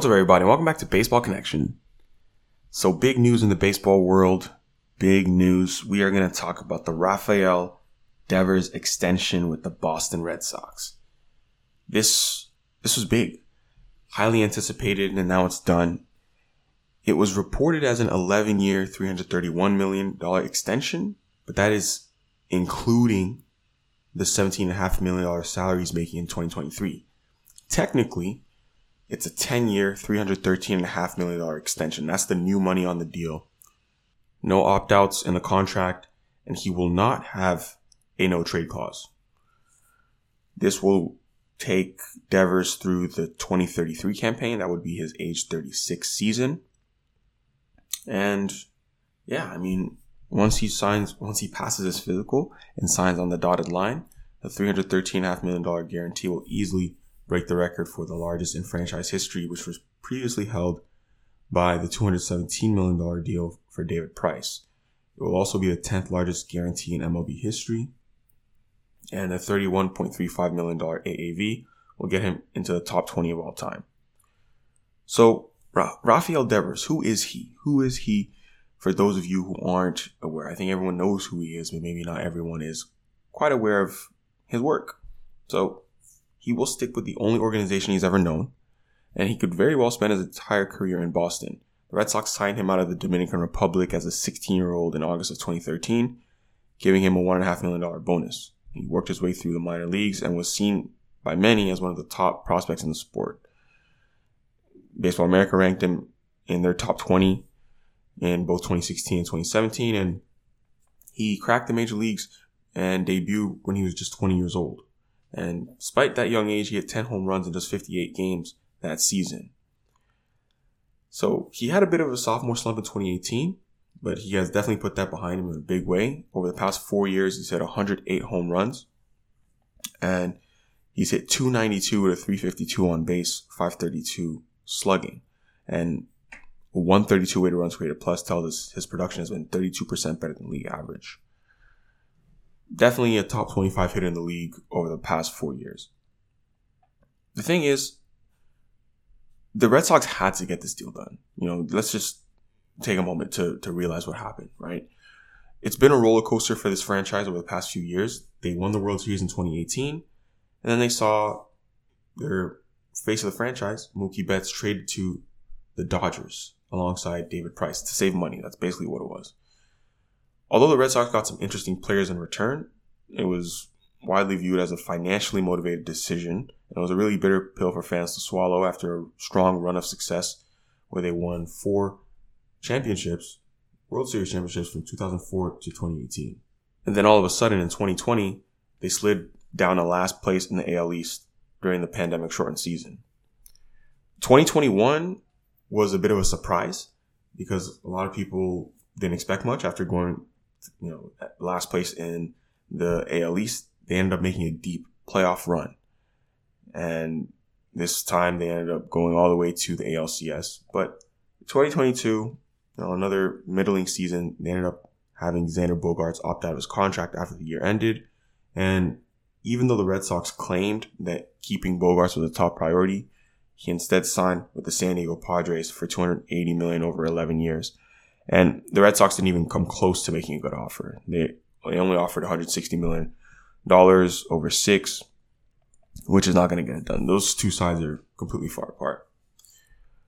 What's up, everybody? Welcome back to Baseball Connection. So, big news in the baseball world. Big news. We are going to talk about the Rafael Devers extension with the Boston Red Sox. This this was big, highly anticipated, and now it's done. It was reported as an 11-year, 331 million dollar extension, but that is including the 17.5 million dollar salary he's making in 2023. Technically, it's a 10 year, $313.5 million extension. That's the new money on the deal. No opt outs in the contract, and he will not have a no trade clause. This will take Devers through the 2033 campaign. That would be his age 36 season. And yeah, I mean, once he signs, once he passes his physical and signs on the dotted line, the $313.5 million guarantee will easily break the record for the largest in franchise history, which was previously held by the $217 million deal for David Price. It will also be the 10th largest guarantee in MLB history. And the $31.35 million AAV will get him into the top 20 of all time. So, Ra- Rafael Devers, who is he? Who is he for those of you who aren't aware? I think everyone knows who he is, but maybe not everyone is quite aware of his work. So, he will stick with the only organization he's ever known, and he could very well spend his entire career in Boston. The Red Sox signed him out of the Dominican Republic as a 16 year old in August of 2013, giving him a $1.5 million bonus. He worked his way through the minor leagues and was seen by many as one of the top prospects in the sport. Baseball America ranked him in their top 20 in both 2016 and 2017, and he cracked the major leagues and debuted when he was just 20 years old. And despite that young age, he had 10 home runs in just 58 games that season. So he had a bit of a sophomore slump in 2018, but he has definitely put that behind him in a big way. Over the past four years, he's hit 108 home runs, and he's hit 292 with a 352 on base, 532 slugging, and 132 weighted runs created plus tells us his production has been 32% better than league average definitely a top 25 hitter in the league over the past four years. The thing is, the Red Sox had to get this deal done. You know, let's just take a moment to, to realize what happened, right? It's been a roller coaster for this franchise over the past few years. They won the World Series in 2018, and then they saw their face of the franchise, Mookie Betts, traded to the Dodgers alongside David Price to save money. That's basically what it was. Although the Red Sox got some interesting players in return, it was widely viewed as a financially motivated decision. And it was a really bitter pill for fans to swallow after a strong run of success where they won four championships, World Series championships from 2004 to 2018. And then all of a sudden in 2020, they slid down to last place in the AL East during the pandemic shortened season. 2021 was a bit of a surprise because a lot of people didn't expect much after going you know, last place in the AL East, they ended up making a deep playoff run. And this time they ended up going all the way to the ALCS. But 2022, you know, another middling season, they ended up having Xander Bogaerts opt out of his contract after the year ended. And even though the Red Sox claimed that keeping Bogaerts was a top priority, he instead signed with the San Diego Padres for 280 million over 11 years. And the Red Sox didn't even come close to making a good offer. They, they only offered 160 million dollars over six, which is not going to get it done. Those two sides are completely far apart.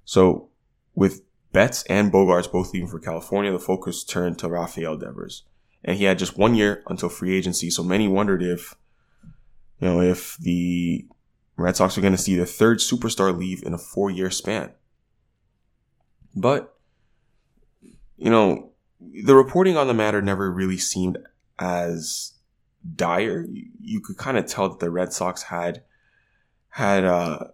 So with Betts and Bogaerts both leaving for California, the focus turned to Rafael Devers. And he had just one year until free agency. So many wondered if, you know, if the Red Sox were going to see the third superstar leave in a four year span. But you know, the reporting on the matter never really seemed as dire. You, could kind of tell that the Red Sox had had uh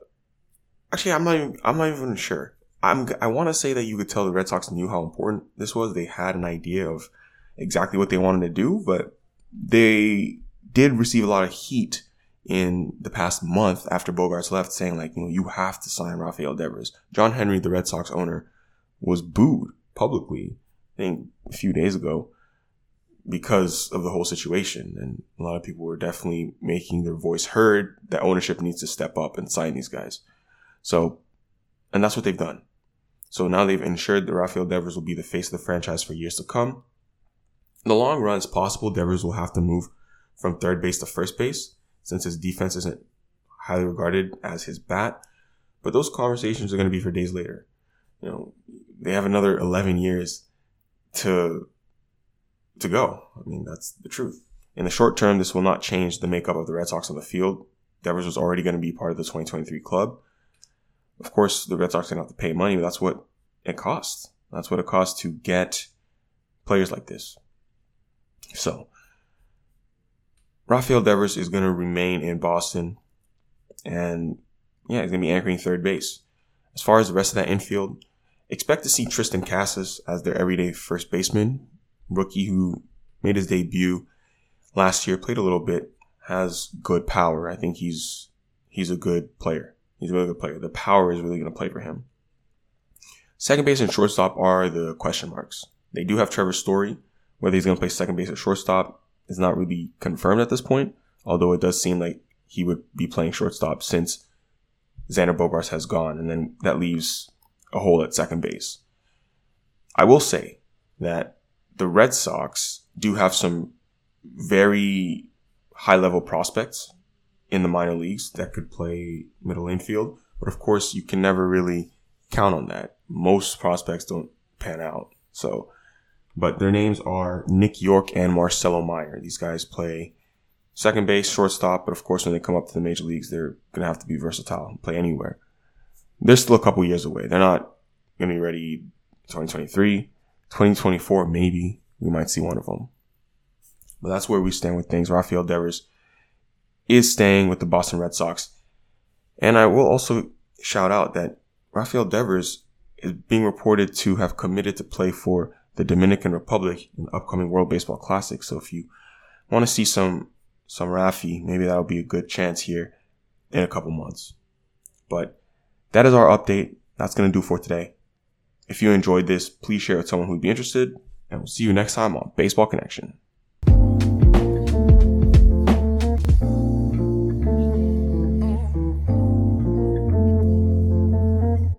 actually I'm not even, I'm not even sure. I'm I want to say that you could tell the Red Sox knew how important this was. They had an idea of exactly what they wanted to do, but they did receive a lot of heat in the past month after Bogaerts left, saying like, you know, you have to sign Rafael Devers. John Henry, the Red Sox owner, was booed publicly, I think a few days ago, because of the whole situation. And a lot of people were definitely making their voice heard that ownership needs to step up and sign these guys. So And that's what they've done. So now they've ensured that Rafael Devers will be the face of the franchise for years to come. In the long run, it's possible Devers will have to move from third base to first base since his defense isn't highly regarded as his bat. But those conversations are going to be for days later. You know, they have another 11 years to to go. I mean, that's the truth. In the short term, this will not change the makeup of the Red Sox on the field. Devers was already going to be part of the 2023 club. Of course, the Red Sox are going to have to pay money, but that's what it costs. That's what it costs to get players like this. So, Rafael Devers is going to remain in Boston, and yeah, he's going to be anchoring third base. As far as the rest of that infield, expect to see Triston Casas as their everyday first baseman, rookie who made his debut last year, played a little bit, has good power. I think he's he's a good player. He's a really good player. The power is really going to play for him. Second base and shortstop are the question marks. They do have Trevor Story. Whether he's going to play second base or shortstop is not really confirmed at this point, although it does seem like he would be playing shortstop since Xander Bogaerts has gone, and then that leaves a hole at second base. I will say that the Red Sox do have some very high level prospects in the minor leagues that could play middle infield. But of course, you can never really count on that. Most prospects don't pan out. So, but their names are Nick Yorke and Marcelo Meyer. These guys play second base, shortstop, but of course, when they come up to the major leagues, they're going to have to be versatile and play anywhere. They're still a couple years away. They're not going to be ready 2023, 2024, maybe we might see one of them. But that's where we stand with things. Rafael Devers is staying with the Boston Red Sox. And I will also shout out that Rafael Devers is being reported to have committed to play for the Dominican Republic in the upcoming World Baseball Classic. So if you want to see some some Rafi, maybe that'll be a good chance here in a couple months. But that is our update. That's going to do for today. If you enjoyed this, please share with someone who'd be interested, and we'll see you next time on Baseball Connection.